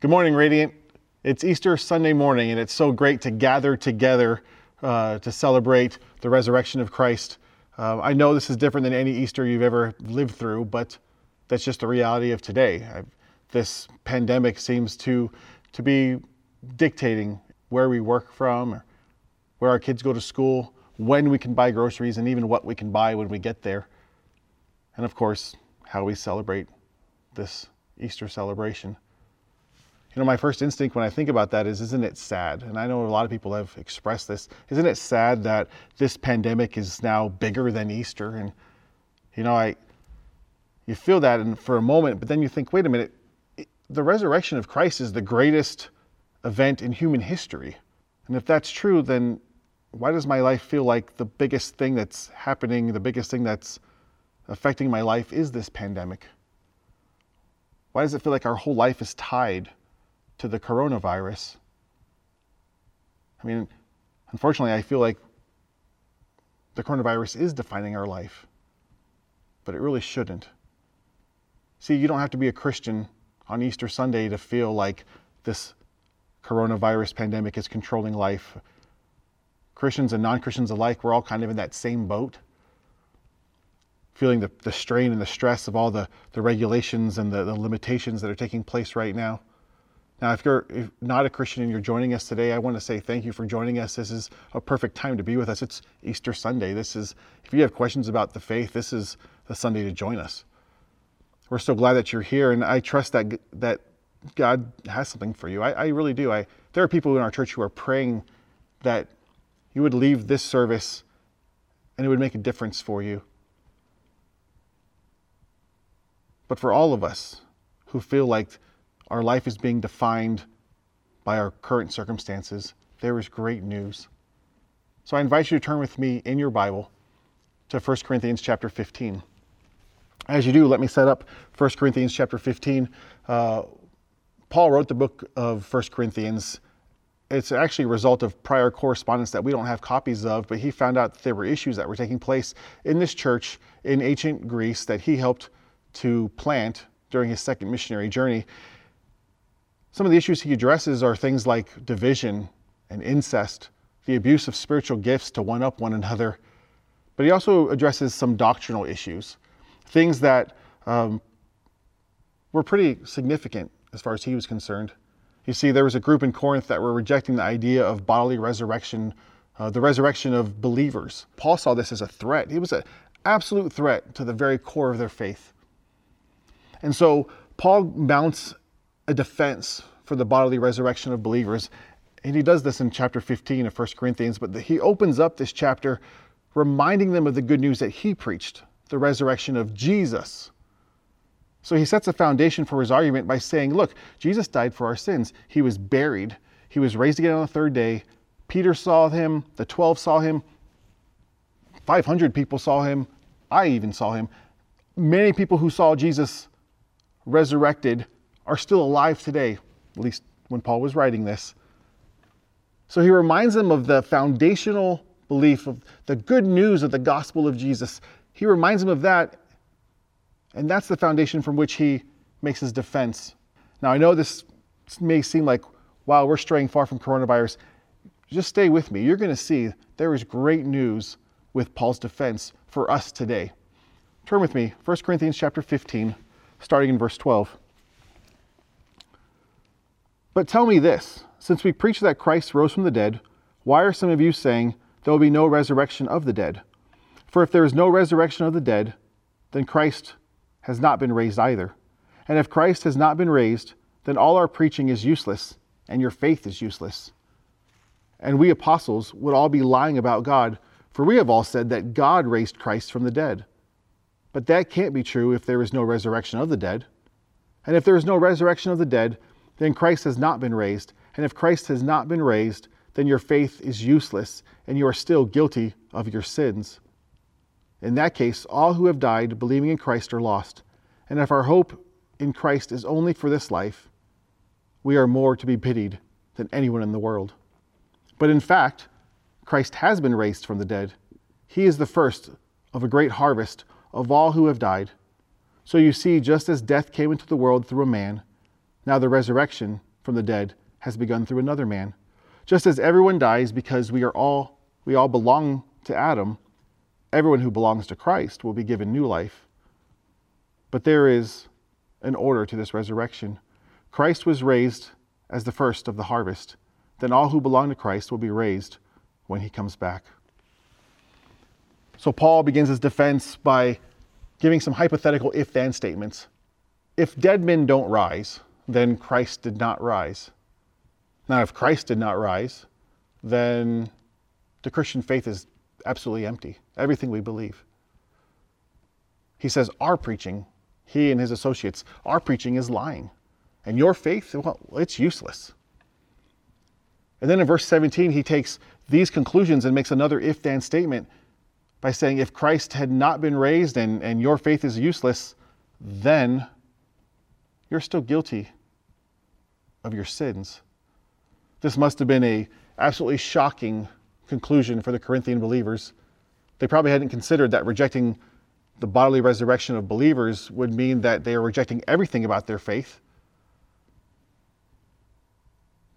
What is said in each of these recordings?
Good morning, Radiant. It's Easter Sunday morning, and it's so great to gather together uh, to celebrate the resurrection of Christ. Uh, I know this is different than any Easter you've ever lived through, but that's just the reality of today. I've, this pandemic seems to to be dictating where we work from, where our kids go to school, when we can buy groceries, and even what we can buy when we get there. And of course, how we celebrate this Easter celebration. You know, my first instinct when I think about that is, isn't it sad? And I know a lot of people have expressed this. Isn't it sad that this pandemic is now bigger than Easter? And, you know, I, you feel that and for a moment, but then you think, wait a minute, the resurrection of Christ is the greatest event in human history. And if that's true, then why does my life feel like the biggest thing that's happening, the biggest thing that's affecting my life is this pandemic? Why does it feel like our whole life is tied to the coronavirus. I mean, unfortunately, I feel like the coronavirus is defining our life, but it really shouldn't. See, you don't have to be a Christian on Easter Sunday to feel like this coronavirus pandemic is controlling life. Christians and non Christians alike, we're all kind of in that same boat, feeling the, the strain and the stress of all the, the regulations and the, the limitations that are taking place right now. Now, if you're not a Christian and you're joining us today, I want to say thank you for joining us. This is a perfect time to be with us. It's Easter Sunday. This is, if you have questions about the faith, this is the Sunday to join us. We're so glad that you're here, and I trust that that God has something for you. I, I really do. I there are people in our church who are praying that you would leave this service and it would make a difference for you. But for all of us who feel like our life is being defined by our current circumstances, there is great news. So I invite you to turn with me in your Bible to 1 Corinthians chapter 15. As you do, let me set up 1 Corinthians chapter 15. Uh, Paul wrote the book of 1 Corinthians. It's actually a result of prior correspondence that we don't have copies of, but he found out there were issues that were taking place in this church in ancient Greece that he helped to plant during his second missionary journey. Some of the issues he addresses are things like division and incest, the abuse of spiritual gifts to one up one another. But he also addresses some doctrinal issues, things that um, were pretty significant as far as he was concerned. You see, there was a group in Corinth that were rejecting the idea of bodily resurrection, uh, the resurrection of believers. Paul saw this as a threat. It was an absolute threat to the very core of their faith. And so Paul mounts a defense for the bodily resurrection of believers. And he does this in chapter 15 of 1 Corinthians, but he opens up this chapter reminding them of the good news that he preached, the resurrection of Jesus. So he sets a foundation for his argument by saying, look, Jesus died for our sins. He was buried. He was raised again on the third day. Peter saw him. The 12 saw him. 500 people saw him. I even saw him. Many people who saw Jesus resurrected are still alive today, at least when Paul was writing this. So he reminds them of the foundational belief of the good news of the gospel of Jesus. He reminds them of that, and that's the foundation from which he makes his defense. Now, I know this may seem like, wow, we're straying far from coronavirus. Just stay with me. You're going to see there is great news with Paul's defense for us today. Turn with me, 1 Corinthians chapter 15, starting in verse 12. But tell me this since we preach that Christ rose from the dead, why are some of you saying there will be no resurrection of the dead? For if there is no resurrection of the dead, then Christ has not been raised either. And if Christ has not been raised, then all our preaching is useless, and your faith is useless. And we apostles would all be lying about God, for we have all said that God raised Christ from the dead. But that can't be true if there is no resurrection of the dead. And if there is no resurrection of the dead, then Christ has not been raised. And if Christ has not been raised, then your faith is useless and you are still guilty of your sins. In that case, all who have died believing in Christ are lost. And if our hope in Christ is only for this life, we are more to be pitied than anyone in the world. But in fact, Christ has been raised from the dead. He is the first of a great harvest of all who have died. So you see, just as death came into the world through a man, now the resurrection from the dead has begun through another man. Just as everyone dies because we are all we all belong to Adam, everyone who belongs to Christ will be given new life. But there is an order to this resurrection. Christ was raised as the first of the harvest. Then all who belong to Christ will be raised when he comes back. So Paul begins his defense by giving some hypothetical if then statements. If dead men don't rise, then Christ did not rise. Now, if Christ did not rise, then the Christian faith is absolutely empty. Everything we believe. He says, Our preaching, he and his associates, our preaching is lying. And your faith, well, it's useless. And then in verse 17, he takes these conclusions and makes another if then statement by saying, If Christ had not been raised and, and your faith is useless, then you're still guilty of your sins. This must have been a absolutely shocking conclusion for the Corinthian believers. They probably hadn't considered that rejecting the bodily resurrection of believers would mean that they are rejecting everything about their faith.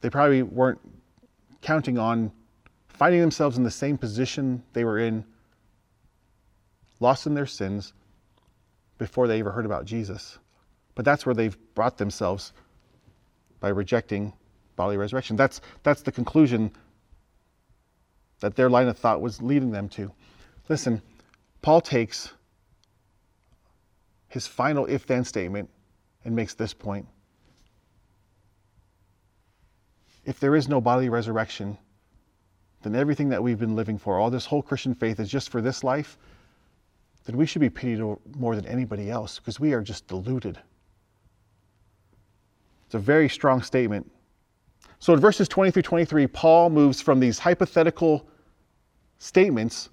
They probably weren't counting on finding themselves in the same position they were in, lost in their sins, before they ever heard about Jesus. But that's where they've brought themselves by rejecting bodily resurrection. That's, that's the conclusion that their line of thought was leading them to. Listen, Paul takes his final if then statement and makes this point. If there is no bodily resurrection, then everything that we've been living for, all this whole Christian faith is just for this life, then we should be pitied more than anybody else because we are just deluded. It's a very strong statement. So in verses 20 through 23, Paul moves from these hypothetical statements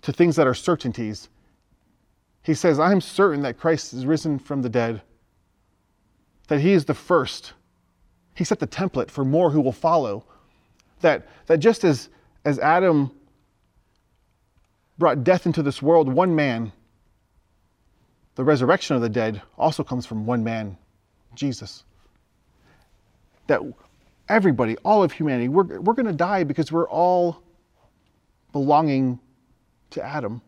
to things that are certainties. He says, I am certain that Christ is risen from the dead, that he is the first. He set the template for more who will follow. That, that just as, as Adam brought death into this world, one man, the resurrection of the dead also comes from one man, Jesus. That everybody, all of humanity, we're, we're going to die because we're all belonging to Adam.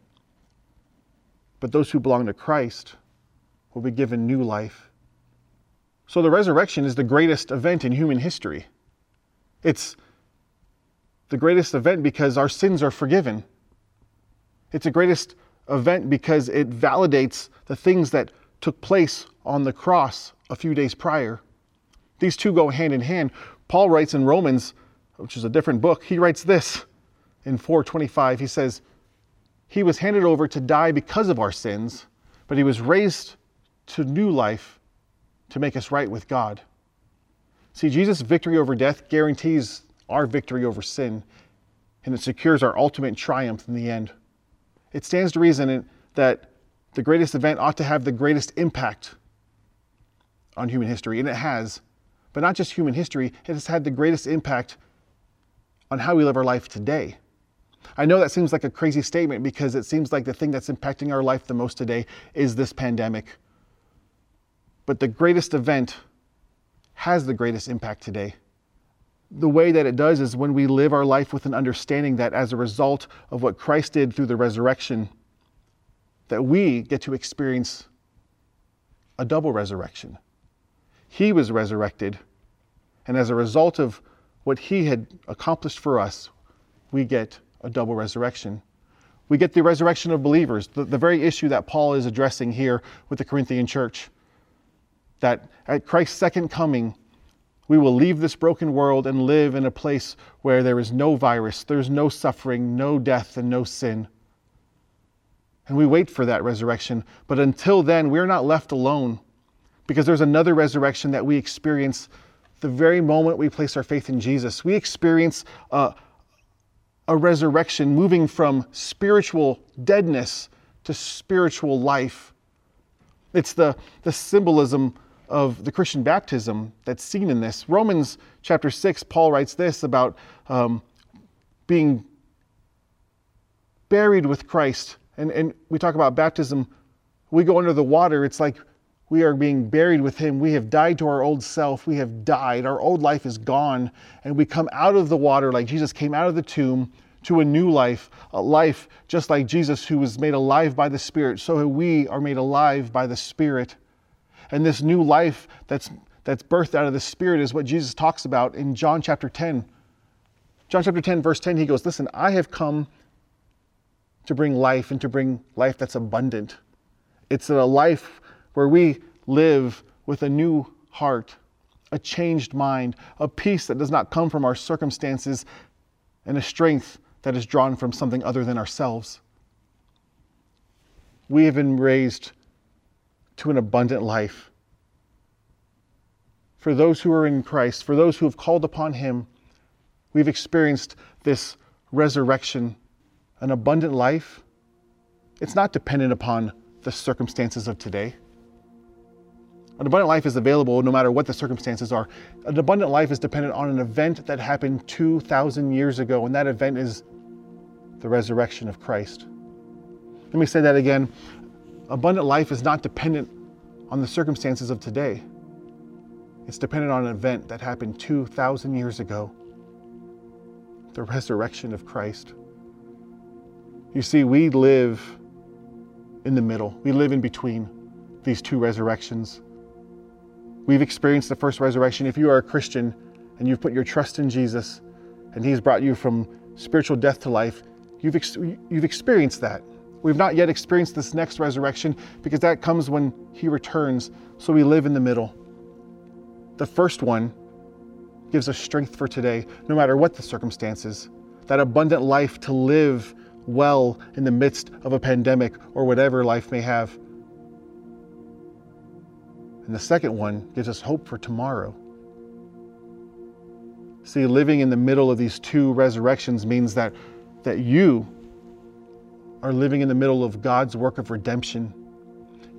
But those who belong to Christ will be given new life. So the resurrection is the greatest event in human history. It's the greatest event because our sins are forgiven. It's the greatest event because it validates the things that took place on the cross a few days prior. These two go hand in hand. Paul writes in Romans, which is a different book, he writes this in 425, he says, He was handed over to die because of our sins, but he was raised to new life to make us right with God. See, Jesus' victory over death guarantees our victory over sin, and it secures our ultimate triumph in the end. It stands to reason that the greatest event ought to have the greatest impact on human history, and it has. But not just human history, it has had the greatest impact on how we live our life today. I know that seems like a crazy statement because it seems like the thing that's impacting our life the most today is this pandemic. But the greatest event has the greatest impact today. The way that it does is when we live our life with an understanding that as a result of what Christ did through the resurrection, that we get to experience a double resurrection. He was resurrected, and as a result of what he had accomplished for us, we get a double resurrection. We get the resurrection of believers, the, the very issue that Paul is addressing here with the Corinthian church. That at Christ's second coming, we will leave this broken world and live in a place where there is no virus, there's no suffering, no death, and no sin. And we wait for that resurrection. But until then, we're not left alone because there's another resurrection that we experience the very moment we place our faith in Jesus. We experience a, a resurrection, moving from spiritual deadness to spiritual life. It's the, the symbolism of the Christian baptism that's seen in this. Romans chapter 6, Paul writes this about um, being buried with Christ. And, and we talk about baptism. We go under the water, it's like We are being buried with him. We have died to our old self. We have died. Our old life is gone. And we come out of the water like Jesus came out of the tomb to a new life, a life just like Jesus, who was made alive by the Spirit. So we are made alive by the Spirit. And this new life that's, that's birthed out of the Spirit is what Jesus talks about in John chapter 10. John chapter 10, verse 10, he goes, Listen, I have come to bring life and to bring life that's abundant. It's a life where we live with a new heart, a changed mind, a peace that does not come from our circumstances, and a strength that is drawn from something other than ourselves. We have been raised to an abundant life. For those who are in Christ, for those who have called upon Him, we've experienced this resurrection, an abundant life. It's not dependent upon the circumstances of today. An abundant life is available no matter what the circumstances are. An abundant life is dependent on an event that happened 2,000 years ago, and that event is the resurrection of Christ. Let me say that again. Abundant life is not dependent on the circumstances of today. It's dependent on an event that happened 2,000 years ago the resurrection of Christ. You see, we live in the middle, we live in between these two resurrections. We've experienced the first resurrection. If you are a Christian and you've put your trust in Jesus and He's brought you from spiritual death to life, you've, ex- you've experienced that. We've not yet experienced this next resurrection because that comes when He returns. So we live in the middle. The first one gives us strength for today, no matter what the circumstances. That abundant life to live well in the midst of a pandemic or whatever life may have. And the second one gives us hope for tomorrow. See, living in the middle of these two resurrections means that, that you are living in the middle of God's work of redemption.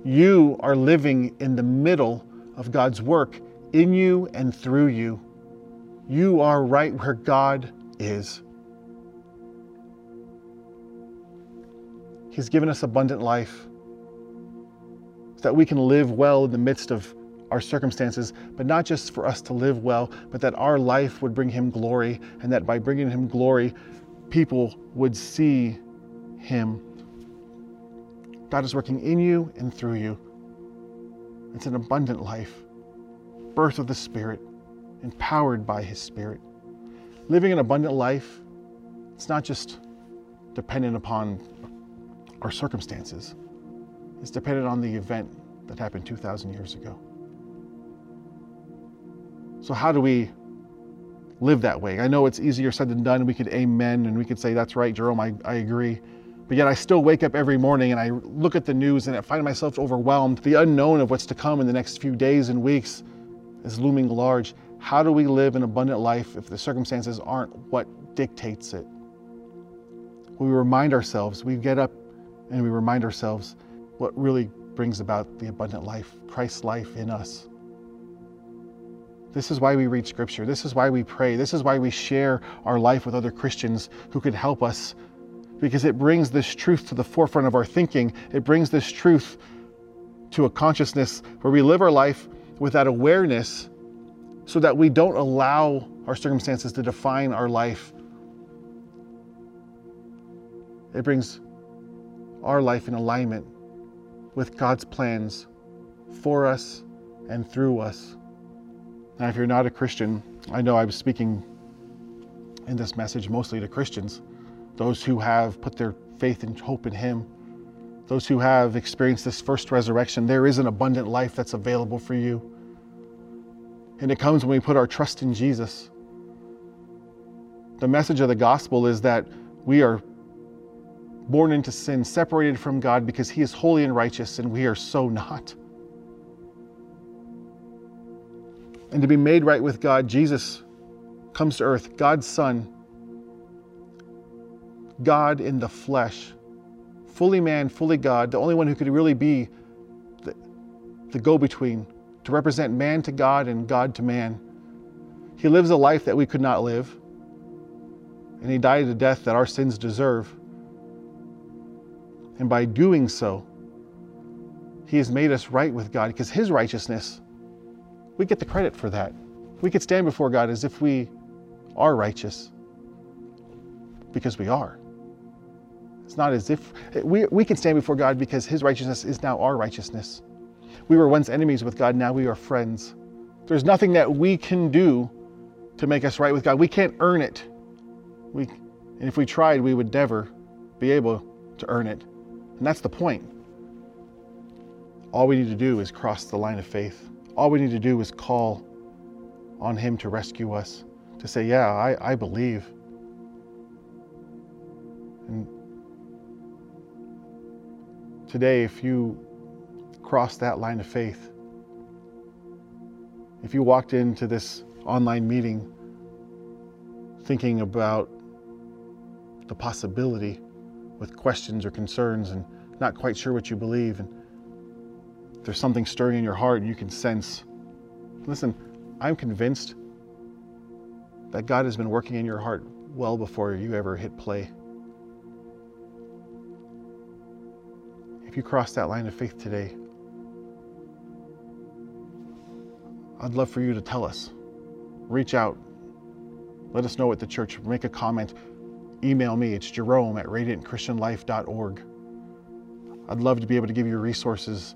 You are living in the middle of God's work in you and through you. You are right where God is. He's given us abundant life that we can live well in the midst of our circumstances, but not just for us to live well, but that our life would bring Him glory, and that by bringing Him glory, people would see Him. God is working in you and through you. It's an abundant life, birth of the Spirit, empowered by His Spirit. Living an abundant life, it's not just dependent upon our circumstances is dependent on the event that happened 2,000 years ago. So, how do we live that way? I know it's easier said than done. We could amen and we could say, That's right, Jerome, I, I agree. But yet, I still wake up every morning and I look at the news and I find myself overwhelmed. The unknown of what's to come in the next few days and weeks is looming large. How do we live an abundant life if the circumstances aren't what dictates it? We remind ourselves, we get up and we remind ourselves what really brings about the abundant life, Christ's life in us. This is why we read Scripture. This is why we pray. This is why we share our life with other Christians who can help us because it brings this truth to the forefront of our thinking. It brings this truth to a consciousness where we live our life with that awareness so that we don't allow our circumstances to define our life. It brings our life in alignment with God's plans for us and through us. Now, if you're not a Christian, I know I'm speaking in this message mostly to Christians, those who have put their faith and hope in Him, those who have experienced this first resurrection. There is an abundant life that's available for you. And it comes when we put our trust in Jesus. The message of the gospel is that we are born into sin, separated from God because He is holy and righteous, and we are so not. And to be made right with God, Jesus comes to earth, God's Son, God in the flesh, fully man, fully God, the only one who could really be the, the go between to represent man to God and God to man. He lives a life that we could not live, and He died a death that our sins deserve. And by doing so, He has made us right with God because His righteousness, we get the credit for that. We could stand before God as if we are righteous because we are. It's not as if we, we can stand before God because His righteousness is now our righteousness. We were once enemies with God, now we are friends. There's nothing that we can do to make us right with God. We can't earn it. We, and if we tried, we would never be able to earn it. And that's the point. All we need to do is cross the line of faith. All we need to do is call on Him to rescue us, to say, Yeah, I, I believe. And today, if you cross that line of faith, if you walked into this online meeting thinking about the possibility with questions or concerns and not quite sure what you believe, and there's something stirring in your heart and you can sense, listen, I'm convinced that God has been working in your heart well before you ever hit play. If you cross that line of faith today, I'd love for you to tell us. Reach out. Let us know at the church. Make a comment. Email me. It's jerome at radiantchristianlife.org. I'd love to be able to give you resources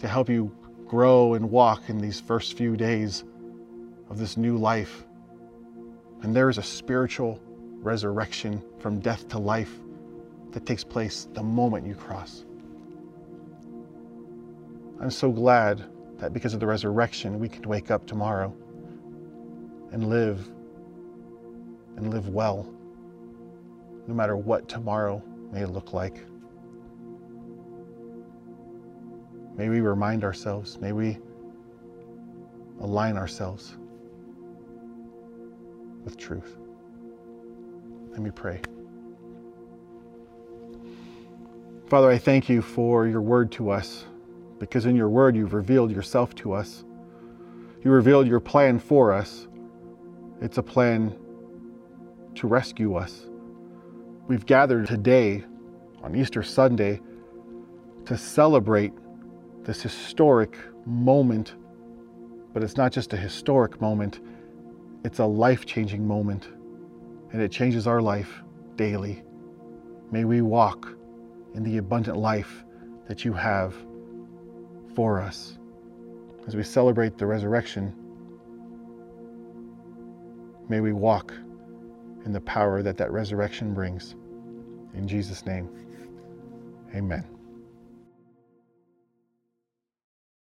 to help you grow and walk in these first few days of this new life. And there is a spiritual resurrection from death to life that takes place the moment you cross. I'm so glad that because of the resurrection, we can wake up tomorrow and live and live well, no matter what tomorrow may look like. May we remind ourselves, may we align ourselves with truth. Let me pray. Father, I thank you for your word to us because in your word you've revealed yourself to us. You revealed your plan for us. It's a plan to rescue us. We've gathered today on Easter Sunday to celebrate this historic moment, but it's not just a historic moment, it's a life changing moment, and it changes our life daily. May we walk in the abundant life that you have for us. As we celebrate the resurrection, may we walk in the power that that resurrection brings. In Jesus' name, amen.